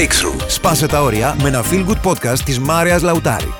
Breakthrough. Σπάσε τα όρια με ένα feel good podcast της Μάρειας Λαουτάρη.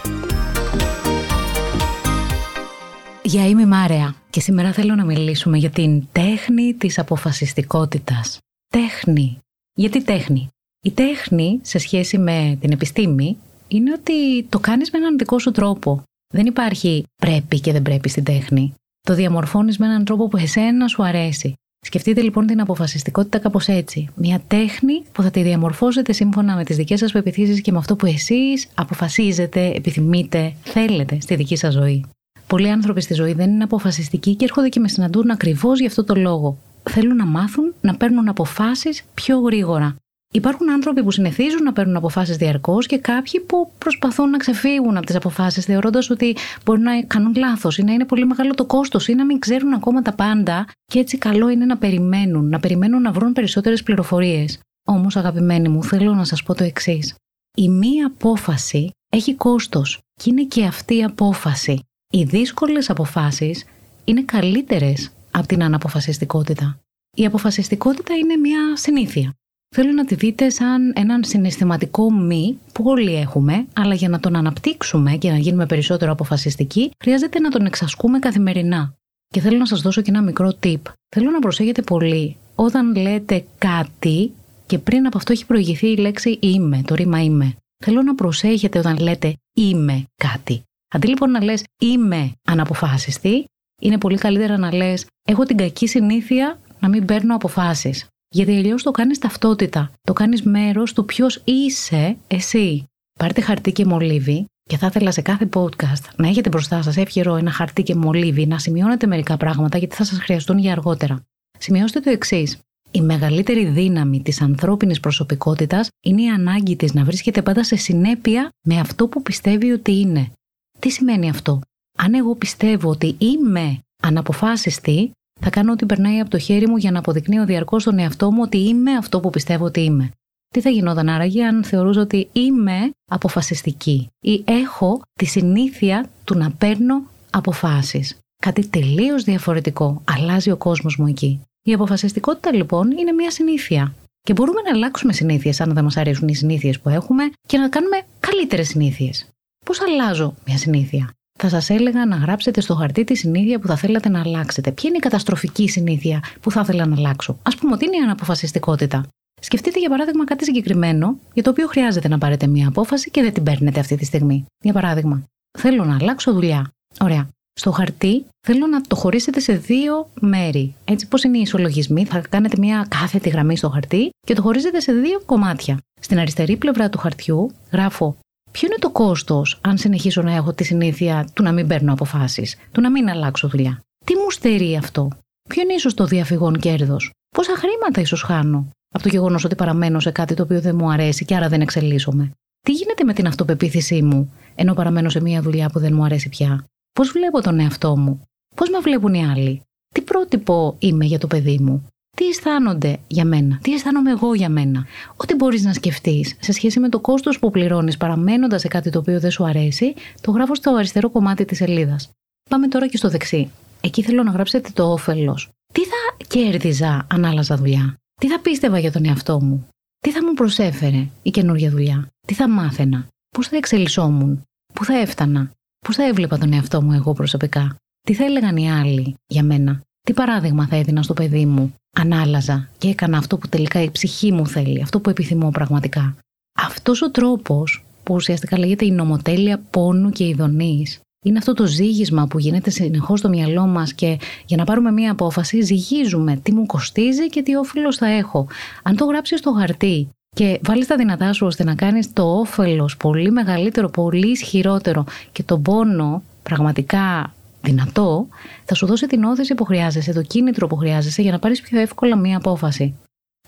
Γεια, είμαι η Μάρια και σήμερα θέλω να μιλήσουμε για την τέχνη της αποφασιστικότητας. Τέχνη. Γιατί τέχνη; Η τέχνη σε σχέση με την επιστήμη είναι ότι το κάνεις με έναν δικό σου τρόπο. Δεν υπάρχει πρέπει και δεν πρέπει στην τέχνη. Το διαμορφώνεις με έναν τρόπο που εσένα σου αρέσει. Σκεφτείτε λοιπόν την αποφασιστικότητα κάπως έτσι. Μια τέχνη που θα τη διαμορφώσετε σύμφωνα με τις δικές σας πεπιθήσεις και με αυτό που εσείς αποφασίζετε, επιθυμείτε, θέλετε στη δική σας ζωή. Πολλοί άνθρωποι στη ζωή δεν είναι αποφασιστικοί και έρχονται και με συναντούν ακριβώς γι' αυτό το λόγο. Θέλουν να μάθουν να παίρνουν αποφάσεις πιο γρήγορα. Υπάρχουν άνθρωποι που συνηθίζουν να παίρνουν αποφάσεις διαρκώς και κάποιοι που προσπαθούν να ξεφύγουν από τις αποφάσεις, θεωρώντας ότι μπορεί να κάνουν λάθος ή να είναι πολύ μεγάλο το κόστος ή να μην ξέρουν ακόμα τα πάντα και έτσι καλό είναι να περιμένουν, να περιμένουν να βρουν περισσότερες πληροφορίες. Όμως, αγαπημένοι μου, θέλω να σας πω το εξής. Η μία απόφαση έχει κόστος και είναι και αυτή η απόφαση. Οι δύσκολες αποφάσεις είναι καλύτερες από την αναποφασιστικότητα. Η αποφασιστικότητα είναι μια συνήθεια θέλω να τη δείτε σαν έναν συναισθηματικό μη που όλοι έχουμε, αλλά για να τον αναπτύξουμε και να γίνουμε περισσότερο αποφασιστικοί, χρειάζεται να τον εξασκούμε καθημερινά. Και θέλω να σας δώσω και ένα μικρό tip. Θέλω να προσέχετε πολύ όταν λέτε κάτι και πριν από αυτό έχει προηγηθεί η λέξη είμαι, το ρήμα είμαι. Θέλω να προσέχετε όταν λέτε είμαι κάτι. Αντί λοιπόν να λες είμαι αναποφάσιστη, είναι πολύ καλύτερα να λες έχω την κακή συνήθεια να μην παίρνω αποφάσεις. Γιατί αλλιώς το κάνεις ταυτότητα. Το κάνεις μέρος του ποιος είσαι εσύ. Πάρτε χαρτί και μολύβι και θα ήθελα σε κάθε podcast να έχετε μπροστά σας εύχερο ένα χαρτί και μολύβι, να σημειώνετε μερικά πράγματα γιατί θα σας χρειαστούν για αργότερα. Σημειώστε το εξής. Η μεγαλύτερη δύναμη της ανθρώπινης προσωπικότητας είναι η ανάγκη της να βρίσκεται πάντα σε συνέπεια με αυτό που πιστεύει ότι είναι. Τι σημαίνει αυτό; Αν εγώ πιστεύω ότι είμαι αναποφάσιστη, θα κάνω ό,τι περνάει από το χέρι μου για να αποδεικνύω διαρκώς στον εαυτό μου ότι είμαι αυτό που πιστεύω ότι είμαι. Τι θα γινόταν άραγε αν θεωρούσα ότι είμαι αποφασιστική ή έχω τη συνήθεια του να παίρνω αποφάσεις. Κάτι τελείως διαφορετικό. Αλλάζει ο κόσμος μου εκεί. Η αποφασιστικότητα λοιπόν είναι μια συνήθεια. Και μπορούμε να αλλάξουμε συνήθειες αν δεν μας αρέσουν οι συνήθειες που έχουμε και να κάνουμε καλύτερες συνήθειες. Πώς αλλάζω μια συνήθεια; Θα σας έλεγα να γράψετε στο χαρτί τη συνήθεια που θα θέλατε να αλλάξετε. Ποια είναι η καταστροφική συνήθεια που θα ήθελα να αλλάξω; Α πούμε ότι είναι η αναποφασιστικότητα. Σκεφτείτε για παράδειγμα κάτι συγκεκριμένο για το οποίο χρειάζεται να πάρετε μία απόφαση και δεν την παίρνετε αυτή τη στιγμή. Για παράδειγμα, θέλω να αλλάξω δουλειά. Ωραία. Στο χαρτί θέλω να το χωρίσετε σε δύο μέρη. Έτσι, πώς είναι οι ισολογισμοί, θα κάνετε μια κάθετη γραμμή στο χαρτί και το χωρίζετε σε δύο κομμάτια. Στην αριστερή πλευρά του χαρτιού γράφω Ποιο είναι το κόστος αν συνεχίσω να έχω τη συνήθεια του να μην παίρνω αποφάσεις, του να μην αλλάξω δουλειά; Τι μου στερεί αυτό, Ποιο είναι ίσως το διαφυγόν κέρδος, Πόσα χρήματα ίσως χάνω από το γεγονός ότι παραμένω σε κάτι το οποίο δεν μου αρέσει και άρα δεν εξελίσσομαι; Τι γίνεται με την αυτοπεποίθησή μου, ενώ παραμένω σε μια δουλειά που δεν μου αρέσει πια; Πώς βλέπω τον εαυτό μου, Πώς με βλέπουν οι άλλοι, Τι πρότυπο είμαι για το παιδί μου, τι αισθάνονται για μένα, τι αισθάνομαι εγώ για μένα; Ό,τι μπορείς να σκεφτείς σε σχέση με το κόστος που πληρώνεις παραμένοντας σε κάτι το οποίο δεν σου αρέσει, το γράφω στο αριστερό κομμάτι της σελίδας. Πάμε τώρα και στο δεξί. Εκεί θέλω να γράψετε το όφελος. Τι θα κέρδιζα αν άλλαζα δουλειά, τι θα πίστευα για τον εαυτό μου, τι θα μου προσέφερε η καινούργια δουλειά, τι θα μάθαινα, πώς θα εξελισσόμουν, πού θα έφτανα, πώς θα έβλεπα τον εαυτό μου εγώ προσωπικά, τι θα έλεγαν οι άλλοι για μένα, τι παράδειγμα θα έδινα στο παιδί μου; Αν άλλαζα και έκανα αυτό που τελικά η ψυχή μου θέλει, αυτό που επιθυμώ πραγματικά. Αυτός ο τρόπος που ουσιαστικά λέγεται η νομοτέλεια πόνου και ειδονής είναι αυτό το ζήγισμα που γίνεται συνεχώς στο μυαλό μας και για να πάρουμε μία απόφαση, ζυγίζουμε τι μου κοστίζει και τι όφελος θα έχω. Αν το γράψεις στο χαρτί και βάλεις τα δυνατά σου ώστε να κάνεις το όφελος πολύ μεγαλύτερο, πολύ ισχυρότερο και τον πόνο πραγματικά δυνατό, θα σου δώσει την όθηση που χρειάζεσαι, το κίνητρο που χρειάζεσαι για να πάρεις πιο εύκολα μία απόφαση.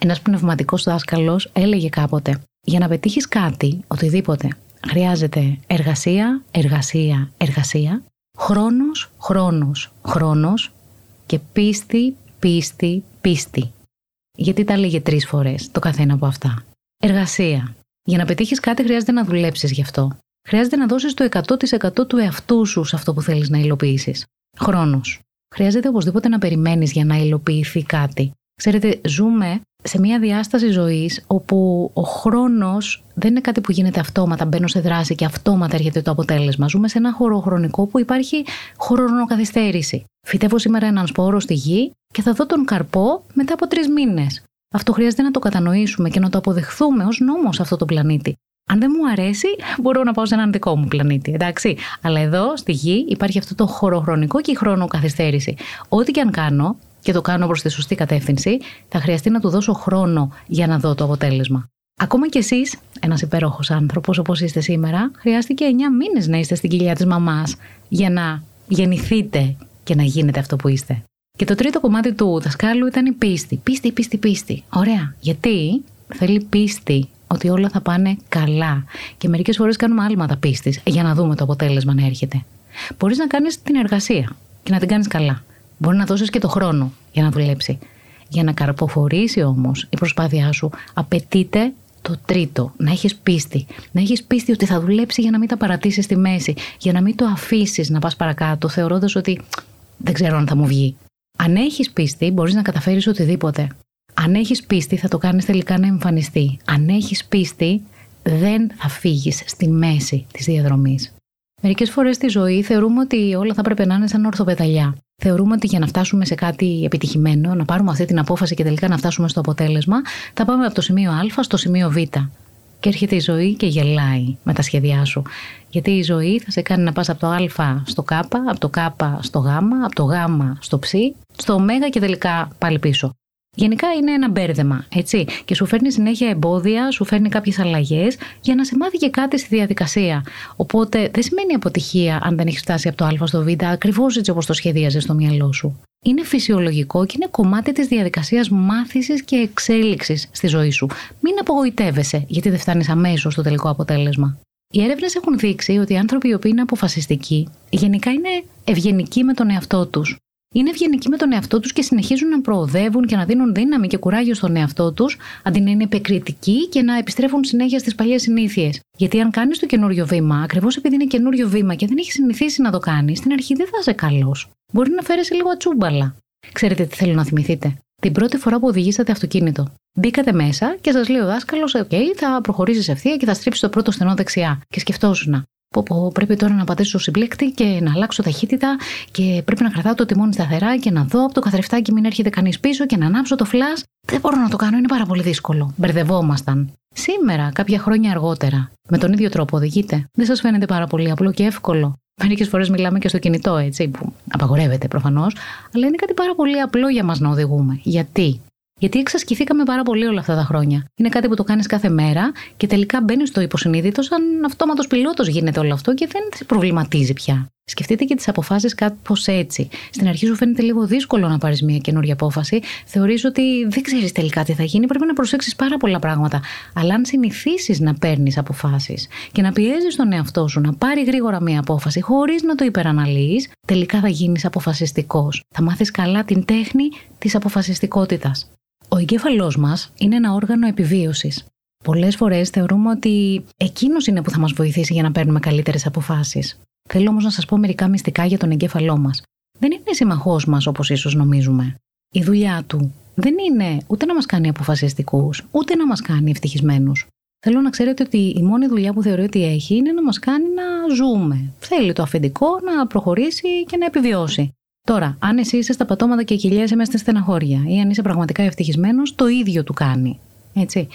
Ένας πνευματικός δάσκαλος έλεγε κάποτε: Για να πετύχεις κάτι, οτιδήποτε, χρειάζεται εργασία, εργασία, εργασία, χρόνος, χρόνος, χρόνος και πίστη, πίστη, πίστη. Γιατί τα λέγε τρεις φορές το καθένα από αυτά. Εργασία. Για να πετύχεις κάτι χρειάζεται να δουλέψεις γι' αυτό χρειάζεται να δώσεις το 100% του εαυτού σου σε αυτό που θέλεις να υλοποιήσεις. Χρόνος. Χρειάζεται οπωσδήποτε να περιμένεις για να υλοποιηθεί κάτι. Ξέρετε, ζούμε σε μια διάσταση ζωής όπου ο χρόνος δεν είναι κάτι που γίνεται αυτόματα, μπαίνω σε δράση και αυτόματα έρχεται το αποτέλεσμα. Ζούμε σε ένα χώρο χρονικό που υπάρχει χρονοκαθυστέρηση. Φυτεύω σήμερα έναν σπόρο στη γη και θα δω τον καρπό μετά από τρεις μήνες. Αυτό χρειάζεται να το κατανοήσουμε και να το αποδεχθούμε ως νόμος σε αυτό το πλανήτη. Αν δεν μου αρέσει, μπορώ να πάω σε έναν δικό μου πλανήτη, εντάξει. Αλλά εδώ στη γη υπάρχει αυτό το χωροχρονικό και η χρονοκαθυστέρηση. Ό,τι και αν κάνω, και το κάνω προς τη σωστή κατεύθυνση, θα χρειαστεί να του δώσω χρόνο για να δω το αποτέλεσμα. Ακόμα κι εσείς, ένας υπέροχος άνθρωπος όπως είστε σήμερα, χρειάστηκε 9 μήνες να είστε στην κοιλιά της μαμάς για να γεννηθείτε και να γίνετε αυτό που είστε. Και το τρίτο κομμάτι του δασκάλου ήταν η πίστη. Πίστη, πίστη, πίστη. Ωραία. Γιατί θέλει πίστη ότι όλα θα πάνε καλά. Και μερικές φορές κάνουμε άλματα πίστης για να δούμε το αποτέλεσμα να έρχεται. Μπορείς να κάνεις την εργασία και να την κάνεις καλά. Μπορεί να δώσεις και το χρόνο για να δουλέψει. Για να καρποφορήσει όμως η προσπάθειά σου, απαιτείται το τρίτο, να έχεις πίστη. Να έχεις πίστη ότι θα δουλέψει για να μην τα παρατήσεις στη μέση, για να μην το αφήσεις να πας παρακάτω, θεωρώντας ότι δεν ξέρω αν θα μου βγει. Αν έχεις πίστη, μπορείς να καταφέρεις οτιδήποτε. Αν έχεις πίστη, θα το κάνεις τελικά να εμφανιστεί. Αν έχεις πίστη, δεν θα φύγεις στη μέση της διαδρομής. Μερικές φορές στη ζωή θεωρούμε ότι όλα θα πρέπει να είναι σαν ορθοπεταλιά. Θεωρούμε ότι για να φτάσουμε σε κάτι επιτυχημένο, να πάρουμε αυτή την απόφαση και τελικά να φτάσουμε στο αποτέλεσμα, θα πάμε από το σημείο Α στο σημείο Β. Και έρχεται η ζωή και γελάει με τα σχέδιά σου. Γιατί η ζωή θα σε κάνει να πας από το Α στο Κ, από το Κ στο Γ, από το Γ στο Ψ, στο Ω και τελικά πάλι πίσω. Γενικά είναι ένα μπέρδεμα, έτσι. Και σου φέρνει συνέχεια εμπόδια, σου φέρνει κάποιες αλλαγές για να σε μάθει και κάτι στη διαδικασία. Οπότε δεν σημαίνει αποτυχία αν δεν έχεις φτάσει από το Α στο Β, ακριβώς έτσι όπως το σχεδίαζες στο μυαλό σου. Είναι φυσιολογικό και είναι κομμάτι της διαδικασίας μάθησης και εξέλιξης στη ζωή σου. Μην απογοητεύεσαι γιατί δεν φτάνεις αμέσως στο τελικό αποτέλεσμα. Οι έρευνες έχουν δείξει ότι οι άνθρωποι οι οποίοι είναι αποφασιστικοί γενικά είναι ευγενικοί με τον εαυτό τους είναι ευγενικοί με τον εαυτό τους και συνεχίζουν να προοδεύουν και να δίνουν δύναμη και κουράγιο στον εαυτό τους, αντί να είναι επικριτικοί και να επιστρέφουν συνέχεια στις παλιές συνήθειες. Γιατί αν κάνεις το καινούριο βήμα, ακριβώς επειδή είναι καινούριο βήμα και δεν έχεις συνηθίσει να το κάνεις, στην αρχή δεν θα είσαι καλός. Μπορεί να φέρει λίγο ατσούμπαλα. Ξέρετε τι θέλω να θυμηθείτε; Την πρώτη φορά που οδηγήσατε αυτοκίνητο. Μπήκατε μέσα και σας λέει ο δάσκαλος: OK, θα προχωρήσεις ευθεία και θα στρίψεις το πρώτο στενό δεξιά. Και σκεφτόσουν, Πω, πω, πρέπει τώρα να πατήσω συμπλέκτη και να αλλάξω ταχύτητα και πρέπει να κρατάω το τιμόνι σταθερά και να δω από το καθρεφτάκι μην έρχεται κανείς πίσω και να ανάψω το φλα. Δεν μπορώ να το κάνω, είναι πάρα πολύ δύσκολο. Μπερδευόμασταν. Σήμερα, κάποια χρόνια αργότερα, με τον ίδιο τρόπο οδηγείτε. Δεν σας φαίνεται πάρα πολύ απλό και εύκολο. Μερικές φορές μιλάμε και στο κινητό, έτσι, που απαγορεύεται προφανώς, αλλά είναι κάτι πάρα πολύ απλό για μας να οδηγούμε. Γιατί; Γιατί εξασκηθήκαμε πάρα πολύ όλα αυτά τα χρόνια. Είναι κάτι που το κάνεις κάθε μέρα και τελικά μπαίνεις στο υποσυνείδητο σαν αυτόματος πιλότος γίνεται όλο αυτό και δεν σε προβληματίζει πια. Σκεφτείτε και τις αποφάσεις κάπως έτσι. Στην αρχή σου φαίνεται λίγο δύσκολο να πάρεις μια καινούργια απόφαση. Θεωρείς ότι δεν ξέρεις τελικά τι θα γίνει, πρέπει να προσέξεις πάρα πολλά πράγματα. Αλλά αν συνηθίσεις να παίρνεις αποφάσεις και να πιέζεις τον εαυτό σου να πάρει γρήγορα μια απόφαση χωρίς να το υπεραναλύεις, τελικά θα γίνεις αποφασιστικός. Θα μάθεις καλά την τέχνη της αποφασιστικότητας. Ο εγκέφαλός μας είναι ένα όργανο επιβίωσης. Πολλές φορές θεωρούμε ότι εκείνος είναι που θα μας βοηθήσει για να παίρνουμε καλύτερες αποφάσεις. Θέλω όμως να σας πω μερικά μυστικά για τον εγκέφαλό μας. Δεν είναι συμμαχός μας όπως ίσως νομίζουμε. Η δουλειά του δεν είναι ούτε να μας κάνει αποφασιστικούς, ούτε να μας κάνει ευτυχισμένους. Θέλω να ξέρετε ότι η μόνη δουλειά που θεωρεί ότι έχει είναι να μας κάνει να ζούμε. Θέλει το αφεντικό να προχωρήσει και να επιβιώσει. Τώρα, αν εσύ είσαι στα πατώματα και κυλιέσαι μέσα στη στεναχώρια ή αν είσαι πραγματικά ευτυχισμένος, το ίδιο του κάνει. Έτσι.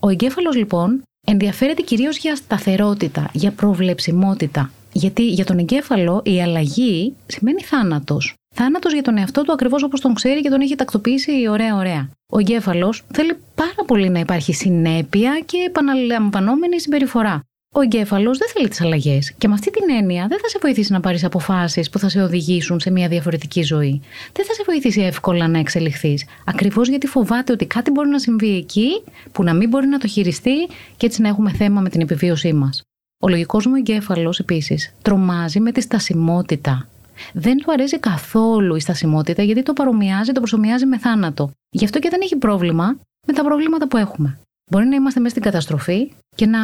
Ο εγκέφαλος λοιπόν ενδιαφέρεται κυρίως για σταθερότητα, για προβλεψιμότητα. Γιατί για τον εγκέφαλο η αλλαγή σημαίνει θάνατος. Θάνατος για τον εαυτό του ακριβώς όπως τον ξέρει και τον έχει τακτοποιήσει ωραία, ωραία. Ο εγκέφαλος θέλει πάρα πολύ να υπάρχει συνέπεια και επαναλαμβανόμενη συμπεριφορά. Ο εγκέφαλος δεν θέλει τις αλλαγές. Και με αυτή την έννοια δεν θα σε βοηθήσει να πάρεις αποφάσεις που θα σε οδηγήσουν σε μια διαφορετική ζωή. Δεν θα σε βοηθήσει εύκολα να εξελιχθείς. Ακριβώς γιατί φοβάται ότι κάτι μπορεί να συμβεί εκεί που να μην μπορεί να το χειριστεί και έτσι να έχουμε θέμα με την επιβίωσή μας. Ο λογικός μου εγκέφαλος επίσης τρομάζει με τη στασιμότητα. Δεν του αρέσει καθόλου η στασιμότητα γιατί το παρομοιάζει, το προσωμιάζει με θάνατο. Γι' αυτό και δεν έχει πρόβλημα με τα προβλήματα που έχουμε. Μπορεί να είμαστε μέσα στην καταστροφή και να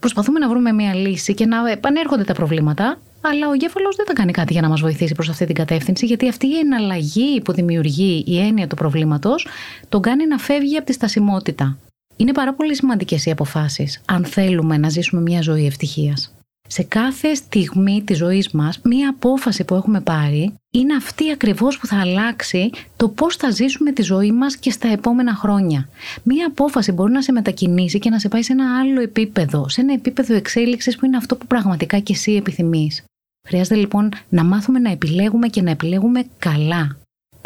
προσπαθούμε να βρούμε μια λύση και να επανέρχονται τα προβλήματα, αλλά ο εγκέφαλο δεν θα κάνει κάτι για να μας βοηθήσει προς αυτή την κατεύθυνση, γιατί αυτή η εναλλαγή που δημιουργεί η έννοια του προβλήματος τον κάνει να φεύγει από τη στασιμότητα. Είναι πάρα πολύ σημαντικές οι αποφάσεις, αν θέλουμε να ζήσουμε μια ζωή ευτυχίας σε κάθε στιγμή της ζωής μας, μία απόφαση που έχουμε πάρει είναι αυτή ακριβώς που θα αλλάξει το πώς θα ζήσουμε τη ζωή μας και στα επόμενα χρόνια. Μία απόφαση μπορεί να σε μετακινήσει και να σε πάει σε ένα άλλο επίπεδο, σε ένα επίπεδο εξέλιξης που είναι αυτό που πραγματικά και εσύ επιθυμείς. Χρειάζεται λοιπόν να μάθουμε να επιλέγουμε και να επιλέγουμε καλά.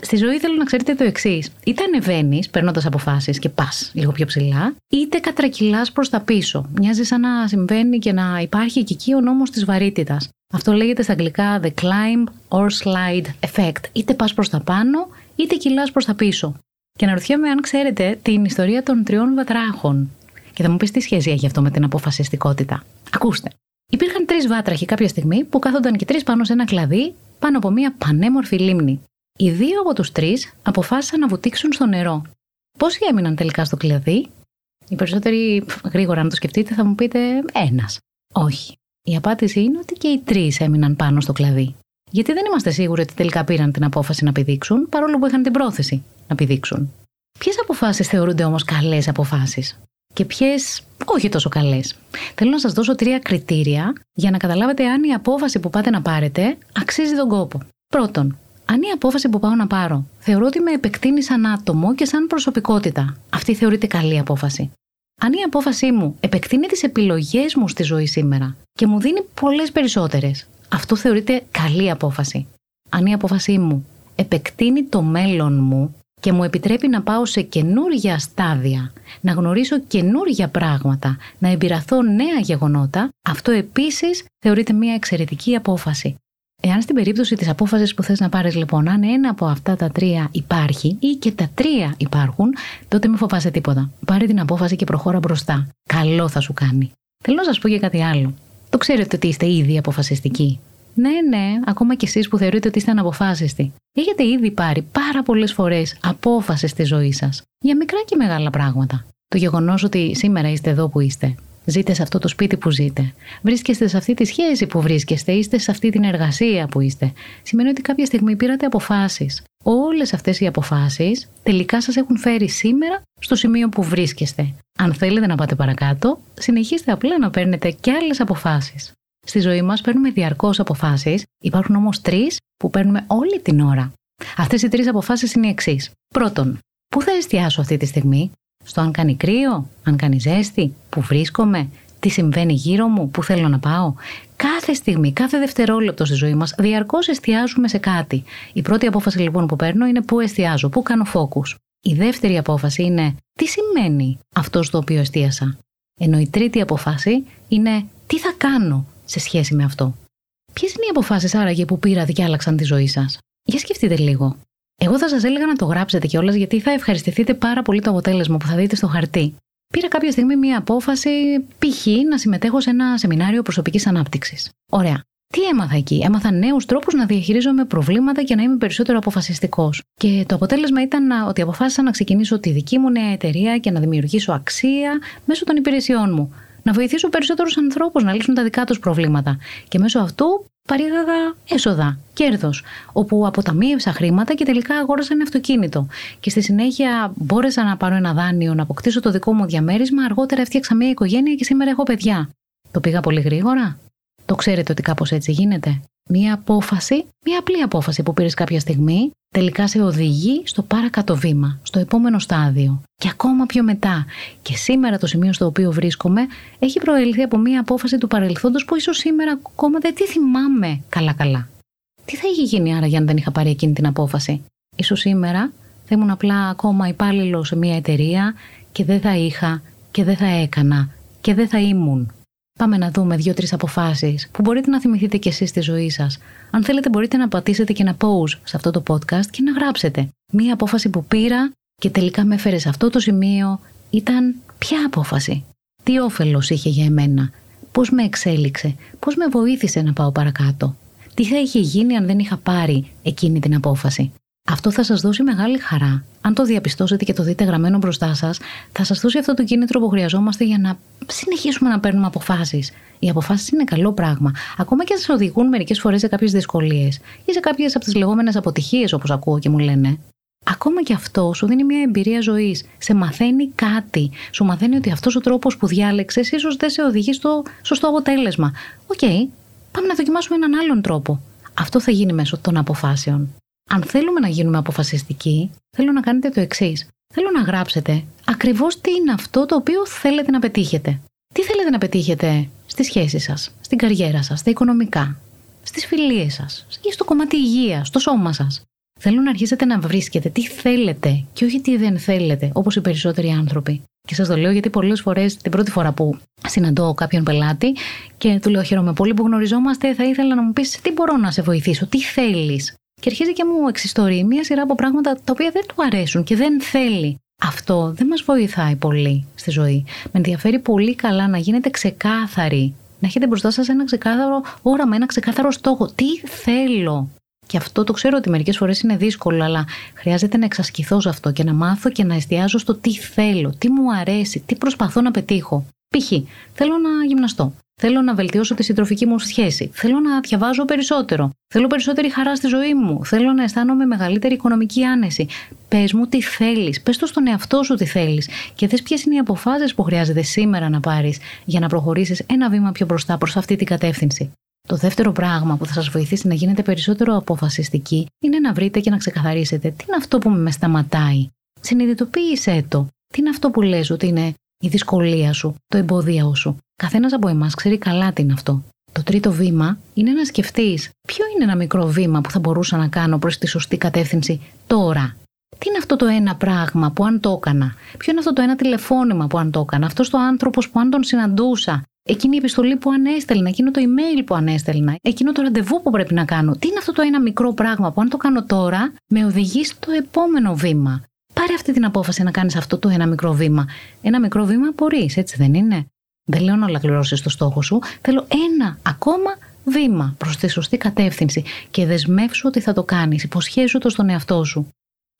Στη ζωή θέλω να ξέρετε το εξής. Είτε ανεβαίνεις παίρνοντας αποφάσεις και πας λίγο πιο ψηλά, είτε κατρακυλάς προς τα πίσω. Μοιάζει σαν να συμβαίνει και να υπάρχει και εκεί ο νόμος της βαρύτητας. Αυτό λέγεται στα αγγλικά the climb or slide effect. Είτε πας προς τα πάνω, είτε κυλάς προς τα πίσω. Και αναρωτιέμαι αν ξέρετε την ιστορία των τριών βατράχων. Και θα μου πεις τι σχέση έχει αυτό με την αποφασιστικότητα. Ακούστε. Υπήρχαν τρεις βάτραχοι κάποια στιγμή που κάθονταν και τρεις πάνω σε ένα κλαδί πάνω από μια πανέμορφη λίμνη. Οι δύο από τους τρεις αποφάσισαν να βουτήξουν στο νερό. Πόσοι έμειναν τελικά στο κλαδί, οι περισσότεροι γρήγορα, αν το σκεφτείτε, θα μου πείτε ένας. Όχι. Η απάντηση είναι ότι και οι τρεις έμειναν πάνω στο κλαδί. Γιατί δεν είμαστε σίγουροι ότι τελικά πήραν την απόφαση να πηδήξουν, παρόλο που είχαν την πρόθεση να πηδήξουν. Ποιες αποφάσεις θεωρούνται όμως καλές αποφάσεις, και ποιες όχι τόσο καλές; Θέλω να σας δώσω τρία κριτήρια για να καταλάβετε αν η απόφαση που πάτε να πάρετε αξίζει τον κόπο. Πρώτον, αν η απόφαση που πάω να πάρω θεωρώ ότι με επεκτείνει σαν άτομο και σαν προσωπικότητα, αυτή θεωρείται καλή απόφαση. Αν η απόφασή μου επεκτείνει τις επιλογές μου στη ζωή σήμερα και μου δίνει πολλές περισσότερες, αυτό θεωρείται καλή απόφαση. Αν η απόφασή μου επεκτείνει το μέλλον μου και μου επιτρέπει να πάω σε καινούργια στάδια, να γνωρίσω καινούργια πράγματα, να εμπειραθώ νέα γεγονότα, αυτό επίσης θεωρείται μια εξαιρετική απόφαση. Εάν στην περίπτωση της απόφασης που θες να πάρεις, λοιπόν, αν ένα από αυτά τα τρία υπάρχει ή και τα τρία υπάρχουν, τότε μην φοβάσαι τίποτα. Πάρε την απόφαση και προχώρα μπροστά. Καλό θα σου κάνει. Θέλω να σας πω για κάτι άλλο. Το ξέρετε ότι είστε ήδη αποφασιστικοί. Ναι, ναι, ακόμα κι εσείς που θεωρείτε ότι είστε αναποφάσιστοι. Έχετε ήδη πάρει πάρα πολλές φορές απόφαση στη ζωή σας για μικρά και μεγάλα πράγματα. Το γεγονός ότι σήμερα είστε εδώ που είστε, Ζείτε σε αυτό το σπίτι που ζείτε. Βρίσκεστε σε αυτή τη σχέση που βρίσκεστε. Είστε σε αυτή την εργασία που είστε. Σημαίνει ότι κάποια στιγμή πήρατε αποφάσεις. Όλες αυτές οι αποφάσεις τελικά σας έχουν φέρει σήμερα στο σημείο που βρίσκεστε. Αν θέλετε να πάτε παρακάτω, συνεχίστε απλά να παίρνετε και άλλες αποφάσεις. Στη ζωή μας παίρνουμε διαρκώς αποφάσεις. Υπάρχουν όμως τρεις που παίρνουμε όλη την ώρα. Αυτές οι τρεις αποφάσεις είναι οι εξής. Πρώτον, πού θα εστιάσω αυτή τη στιγμή, στο αν κάνει κρύο, αν κάνει ζέστη, που βρίσκομαι, τι συμβαίνει γύρω μου, πού θέλω να πάω. Κάθε στιγμή, κάθε δευτερόλεπτο στη ζωή μας, διαρκώς εστιάζουμε σε κάτι. Η πρώτη απόφαση λοιπόν που παίρνω είναι πού εστιάζω, πού κάνω focus. Η δεύτερη απόφαση είναι τι σημαίνει αυτός στο οποίο εστίασα. Ενώ η τρίτη απόφαση είναι τι θα κάνω σε σχέση με αυτό. Ποιες είναι οι αποφάσεις άραγε που πήρατε και άλλαξαν τη ζωή σας; Για σκεφτείτε λίγο. Εγώ θα σας έλεγα να το γράψετε κιόλας γιατί θα ευχαριστηθείτε πάρα πολύ το αποτέλεσμα που θα δείτε στο χαρτί. Πήρα κάποια στιγμή μία απόφαση, π.χ. να συμμετέχω σε ένα σεμινάριο προσωπικής ανάπτυξης. Ωραία. Τι έμαθα εκεί, έμαθα νέους τρόπους να διαχειρίζομαι προβλήματα και να είμαι περισσότερο αποφασιστικός. Και το αποτέλεσμα ήταν ότι αποφάσισα να ξεκινήσω τη δική μου νέα εταιρεία και να δημιουργήσω αξία μέσω των υπηρεσιών μου. Να βοηθήσω περισσότερους ανθρώπους να λύσουν τα δικά τους προβλήματα. Και μέσω αυτού παρήγαγα έσοδα, κέρδος, όπου αποταμίευσα χρήματα και τελικά αγόρασα ένα αυτοκίνητο. Και στη συνέχεια μπόρεσα να πάρω ένα δάνειο, να αποκτήσω το δικό μου διαμέρισμα. Αργότερα έφτιαξα μια οικογένεια και σήμερα έχω παιδιά. Το πήγα πολύ γρήγορα; Το ξέρετε ότι κάπως έτσι γίνεται; Μία απόφαση, μία απλή απόφαση που πήρες κάποια στιγμή, τελικά σε οδηγεί στο παρακάτω βήμα, στο επόμενο στάδιο. Και ακόμα πιο μετά. Και σήμερα το σημείο στο οποίο βρίσκομαι έχει προελθεί από μία απόφαση του παρελθόντος που ίσως σήμερα ακόμα δεν τη θυμάμαι καλά-καλά. Τι θα είχε γίνει άρα για αν δεν είχα πάρει εκείνη την απόφαση; Ίσως σήμερα θα ήμουν απλά ακόμα υπάλληλος σε μία εταιρεία και δεν θα είχα και δεν θα έκανα και δεν θα ήμουν. Πάμε να δούμε δύο-τρεις αποφάσεις που μπορείτε να θυμηθείτε κι εσείς στη ζωή σας. Αν θέλετε, μπορείτε να πατήσετε και ένα pause σε αυτό το podcast και να γράψετε. Μία απόφαση που πήρα και τελικά με έφερε σε αυτό το σημείο ήταν ποια απόφαση. Τι όφελος είχε για εμένα. Πώς με εξέλιξε. Πώς με βοήθησε να πάω παρακάτω. Τι θα είχε γίνει αν δεν είχα πάρει εκείνη την απόφαση. Αυτό θα σας δώσει μεγάλη χαρά. Αν το διαπιστώσετε και το δείτε γραμμένο μπροστά σας, θα σας δώσει αυτό το κίνητρο που χρειαζόμαστε για να συνεχίσουμε να παίρνουμε αποφάσεις. Οι αποφάσεις είναι καλό πράγμα. Ακόμα και αν σας οδηγούν μερικές φορές σε κάποιες δυσκολίες ή σε κάποιες από τις λεγόμενες αποτυχίες, όπως ακούω και μου λένε. Ακόμα και αυτό σου δίνει μια εμπειρία ζωής. Σε μαθαίνει κάτι. Σου μαθαίνει ότι αυτός ο τρόπος που διάλεξες ίσως δεν σε οδηγεί στο σωστό αποτέλεσμα. Οκ, πάμε να δοκιμάσουμε έναν άλλον τρόπο. Αυτό θα γίνει μέσω των αποφάσεων. Αν θέλουμε να γίνουμε αποφασιστικοί, θέλω να κάνετε το εξής. Θέλω να γράψετε ακριβώς τι είναι αυτό το οποίο θέλετε να πετύχετε. Τι θέλετε να πετύχετε στη σχέση σας, στην καριέρα σας, στα οικονομικά, στις φιλίες σας ή στο κομμάτι υγείας, στο σώμα σας. Θέλω να αρχίσετε να βρίσκετε τι θέλετε και όχι τι δεν θέλετε, όπως οι περισσότεροι άνθρωποι. Και σας το λέω γιατί πολλές φορές, την πρώτη φορά που συναντώ κάποιον πελάτη και του λέω: Χαίρομαι πολύ που γνωριζόμαστε, θα ήθελα να μου πεις τι μπορώ να σε βοηθήσω, τι θέλεις. Και αρχίζει και μου εξιστορεί μια σειρά από πράγματα τα οποία δεν του αρέσουν και δεν θέλει. Αυτό δεν μας βοηθάει πολύ στη ζωή. Με ενδιαφέρει πολύ καλά να γίνετε ξεκάθαροι. Να έχετε μπροστά σας ένα ξεκάθαρο όραμα, ένα ξεκάθαρο στόχο. Τι θέλω. Και αυτό το ξέρω ότι μερικές φορές είναι δύσκολο, αλλά χρειάζεται να εξασκηθώ σε αυτό και να μάθω και να εστιάζω στο τι θέλω, τι μου αρέσει, τι προσπαθώ να πετύχω. Π.χ. θέλω να γυμναστώ. Θέλω να βελτιώσω τη συντροφική μου σχέση. Θέλω να διαβάζω περισσότερο. Θέλω περισσότερη χαρά στη ζωή μου. Θέλω να αισθάνομαι μεγαλύτερη οικονομική άνεση. Πες μου τι θέλεις. Πες το στον εαυτό σου τι θέλεις. Και δες ποιες είναι οι αποφάσεις που χρειάζεται σήμερα να πάρεις για να προχωρήσεις ένα βήμα πιο μπροστά προς αυτή την κατεύθυνση. Το δεύτερο πράγμα που θα σας βοηθήσει να γίνετε περισσότερο αποφασιστικοί είναι να βρείτε και να ξεκαθαρίσετε τι είναι αυτό που με σταματάει. Συνειδητοποίησέ το. Τι είναι αυτό που λες ότι είναι η δυσκολία σου, το εμπόδιο σου. Καθένας από εμάς ξέρει καλά τι είναι αυτό. Το τρίτο βήμα είναι να σκεφτείς ποιο είναι ένα μικρό βήμα που θα μπορούσα να κάνω προς τη σωστή κατεύθυνση τώρα. Τι είναι αυτό το ένα πράγμα που αν το έκανα, ποιο είναι αυτό το ένα τηλεφώνημα που αν το έκανα, αυτός ο άνθρωπος που αν τον συναντούσα, εκείνη η επιστολή που αν έστελνα, εκείνο το email που αν έστελνα, εκείνο το ραντεβού που πρέπει να κάνω; Τι είναι αυτό το ένα μικρό πράγμα που αν το κάνω τώρα, με οδηγεί στο επόμενο βήμα; Πάρε αυτή την απόφαση να κάνεις αυτό το ένα μικρό βήμα. Ένα μικρό βήμα μπορείς, έτσι δεν είναι; Δεν λέω να ολοκληρώσεις το στόχο σου. Θέλω ένα ακόμα βήμα προς τη σωστή κατεύθυνση και δεσμεύσου ότι θα το κάνεις. Υποσχέσου το στον εαυτό σου.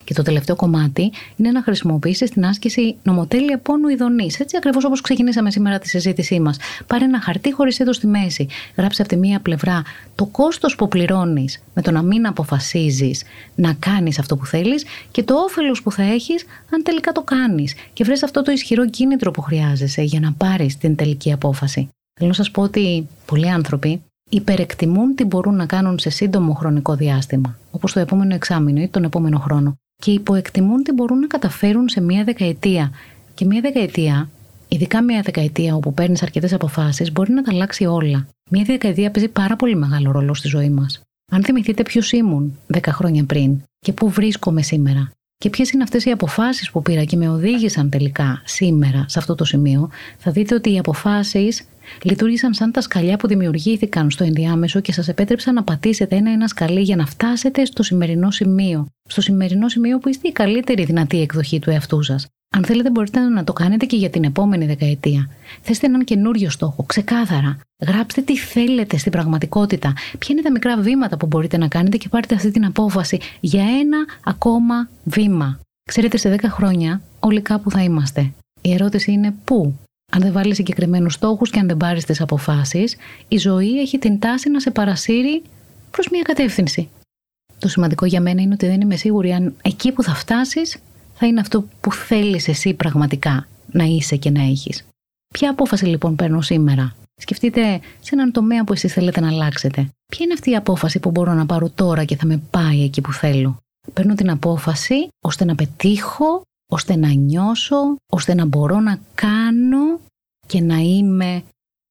Και το τελευταίο κομμάτι είναι να χρησιμοποιήσεις την άσκηση νομοτέλεια πόνου ειδονής. Έτσι ακριβώς όπως ξεκινήσαμε σήμερα τη συζήτησή μας. Πάρε ένα χαρτί χωρίς είδος στη μέση. Γράψε από τη μία πλευρά το κόστος που πληρώνεις με το να μην αποφασίζεις να κάνεις αυτό που θέλεις και το όφελος που θα έχεις αν τελικά το κάνεις. Και βρει αυτό το ισχυρό κίνητρο που χρειάζεσαι για να πάρεις την τελική απόφαση. Θέλω να σας πω ότι πολλοί άνθρωποι υπερεκτιμούν τι μπορούν να κάνουν σε σύντομο χρονικό διάστημα, όπως το επόμενο εξάμεινο ή τον επόμενο χρόνο και υποεκτιμούν τι μπορούν να καταφέρουν σε μία δεκαετία. Και μία δεκαετία, ειδικά μία δεκαετία όπου παίρνεις αρκετές αποφάσεις, μπορεί να τα αλλάξει όλα. Μία δεκαετία παίζει πάρα πολύ μεγάλο ρόλο στη ζωή μας. Αν θυμηθείτε ποιος ήμουν 10 χρόνια πριν και πού βρίσκομαι σήμερα και ποιες είναι αυτές οι αποφάσεις που πήρα και με οδήγησαν τελικά σήμερα σε αυτό το σημείο, θα δείτε ότι οι αποφάσεις λειτουργήσαν σαν τα σκαλιά που δημιουργήθηκαν στο ενδιάμεσο και σας επέτρεψαν να πατήσετε ένα-ένα σκαλί για να φτάσετε στο σημερινό σημείο. Στο σημερινό σημείο που είστε η καλύτερη δυνατή εκδοχή του εαυτού σας. Αν θέλετε, μπορείτε να το κάνετε και για την επόμενη δεκαετία. Θέστε έναν καινούριο στόχο, ξεκάθαρα. Γράψτε τι θέλετε στην πραγματικότητα. Ποια είναι τα μικρά βήματα που μπορείτε να κάνετε και πάρτε αυτή την απόφαση για ένα ακόμα βήμα. Ξέρετε, σε 10 χρόνια όλοι κάπου θα είμαστε. Η ερώτηση είναι πού; Αν δεν βάλει συγκεκριμένους στόχους και αν δεν πάρεις τις αποφάσεις, η ζωή έχει την τάση να σε παρασύρει προς μια κατεύθυνση. Το σημαντικό για μένα είναι ότι δεν είμαι σίγουρη αν εκεί που θα φτάσεις θα είναι αυτό που θέλεις εσύ πραγματικά να είσαι και να έχεις. Ποια απόφαση λοιπόν παίρνω σήμερα; Σκεφτείτε σε έναν τομέα που εσείς θέλετε να αλλάξετε. Ποια είναι αυτή η απόφαση που μπορώ να πάρω τώρα και θα με πάει εκεί που θέλω; Παίρνω την απόφαση ώστε να πετύχω ώστε να νιώσω, ώστε να μπορώ να κάνω και να είμαι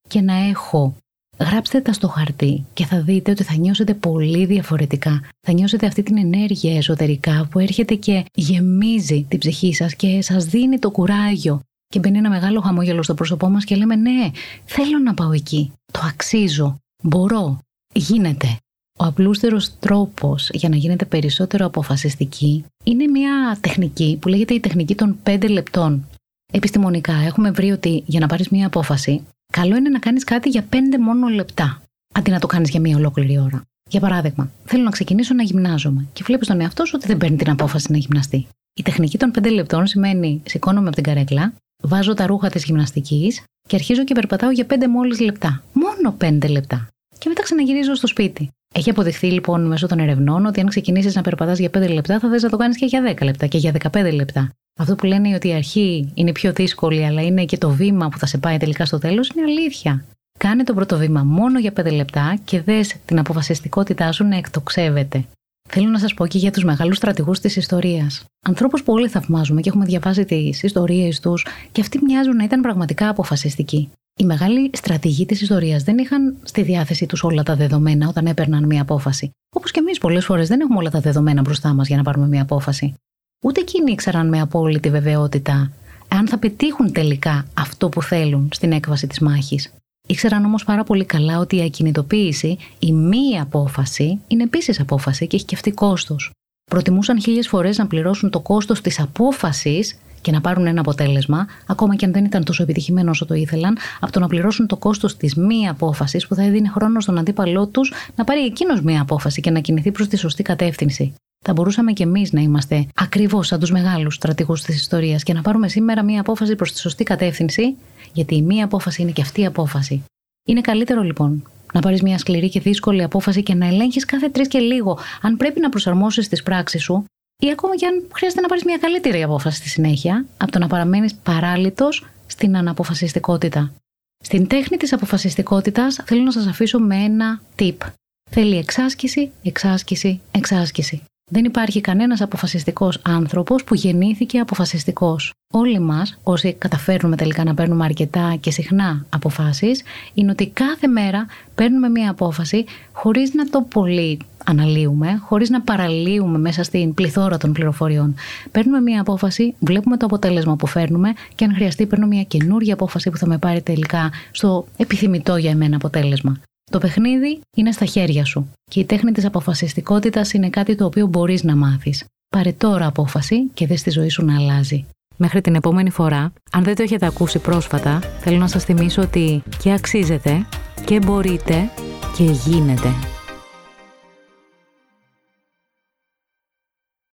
και να έχω. Γράψτε τα στο χαρτί και θα δείτε ότι θα νιώσετε πολύ διαφορετικά. Θα νιώσετε αυτή την ενέργεια εσωτερικά που έρχεται και γεμίζει την ψυχή σας και σας δίνει το κουράγιο. Και μπαίνει ένα μεγάλο χαμόγελο στο πρόσωπό μας και λέμε ναι, θέλω να πάω εκεί. Το αξίζω. Μπορώ. Γίνεται. Ο απλούστερος τρόπος για να γίνετε περισσότερο αποφασιστική είναι μια τεχνική που λέγεται η τεχνική των 5 λεπτών. Επιστημονικά έχουμε βρει ότι για να πάρεις μια απόφαση, καλό είναι να κάνεις κάτι για 5 μόνο λεπτά, αντί να το κάνεις για μια ολόκληρη ώρα. Για παράδειγμα, θέλω να ξεκινήσω να γυμνάζομαι και βλέπεις τον εαυτό σου ότι δεν παίρνει την απόφαση να γυμναστεί. Η τεχνική των 5 λεπτών σημαίνει σηκώνομαι από την καρέκλα, βάζω τα ρούχα της γυμναστικής και αρχίζω και περπατάω για 5 μόλις λεπτά. Μόνο 5 λεπτά. Και μετά ξαναγυρίζω στο σπίτι. Έχει αποδειχθεί λοιπόν μέσω των ερευνών ότι αν ξεκινήσεις να περπατάς για 5 λεπτά, θα θες να το κάνεις και για 10 λεπτά και για 15 λεπτά. Αυτό που λένε ότι η αρχή είναι πιο δύσκολη, αλλά είναι και το βήμα που θα σε πάει τελικά στο τέλος, είναι αλήθεια. Κάνε το πρώτο βήμα μόνο για 5 λεπτά και δες την αποφασιστικότητά σου να εκτοξεύεται. Θέλω να σας πω και για τους μεγάλους στρατηγούς της ιστορίας. Ανθρώπους που όλοι θαυμάζουμε και έχουμε διαβάσει τις ιστορίες τους και αυτοί μοιάζουν να ήταν πραγματικά αποφασιστικοί. Οι μεγάλοι στρατηγοί της ιστορίας δεν είχαν στη διάθεσή τους όλα τα δεδομένα όταν έπαιρναν μια απόφαση. Όπως και εμείς πολλές φορές δεν έχουμε όλα τα δεδομένα μπροστά μας για να πάρουμε μια απόφαση. Ούτε εκείνοι ήξεραν με απόλυτη βεβαιότητα αν θα πετύχουν τελικά αυτό που θέλουν στην έκβαση της μάχης. Ήξεραν όμως πάρα πολύ καλά ότι η ακινητοποίηση, η μη απόφαση, είναι επίσης απόφαση και έχει και αυτή κόστος. Προτιμούσαν χίλιες φορές να πληρώσουν το κόστος της απόφασης και να πάρουν ένα αποτέλεσμα, ακόμα και αν δεν ήταν τόσο επιτυχημένο όσο το ήθελαν, από το να πληρώσουν το κόστος της μη απόφασης που θα έδινε χρόνο στον αντίπαλό τους να πάρει εκείνος μία απόφαση και να κινηθεί προς τη σωστή κατεύθυνση. Θα μπορούσαμε κι εμείς να είμαστε ακριβώς σαν τους μεγάλους στρατηγούς της ιστορίας και να πάρουμε σήμερα μία απόφαση προς τη σωστή κατεύθυνση, γιατί η μία απόφαση είναι και αυτή η απόφαση. Είναι καλύτερο λοιπόν να πάρεις μια σκληρή και δύσκολη απόφαση και να ελέγχεις κάθε τρεις και λίγο αν πρέπει να προσαρμόσεις τις πράξεις σου ή ακόμα και αν χρειάζεται να πάρεις μια καλύτερη απόφαση στη συνέχεια, από το να παραμένεις παράλυτος στην αναποφασιστικότητα. Στην τέχνη της αποφασιστικότητας θέλω να σας αφήσω με ένα tip. Θέλει εξάσκηση, εξάσκηση, εξάσκηση. Δεν υπάρχει κανένας αποφασιστικός άνθρωπος που γεννήθηκε αποφασιστικός. Όλοι μας, όσοι καταφέρνουμε τελικά να παίρνουμε αρκετά και συχνά αποφάσεις, είναι ότι κάθε μέρα παίρνουμε μία απόφαση χωρίς να το πολύ αναλύουμε, χωρίς να παραλύουμε μέσα στην πληθώρα των πληροφοριών. Παίρνουμε μία απόφαση, βλέπουμε το αποτέλεσμα που φέρνουμε και αν χρειαστεί παίρνω μία καινούργια απόφαση που θα με πάρει τελικά στο επιθυμητό για εμένα αποτέλεσμα. Το παιχνίδι είναι στα χέρια σου και η τέχνη της αποφασιστικότητας είναι κάτι το οποίο μπορείς να μάθεις. Πάρε τώρα απόφαση και δες τη ζωή σου να αλλάζει. Μέχρι την επόμενη φορά, αν δεν το έχετε ακούσει πρόσφατα, θέλω να σας θυμίσω ότι και αξίζετε και μπορείτε και γίνεται.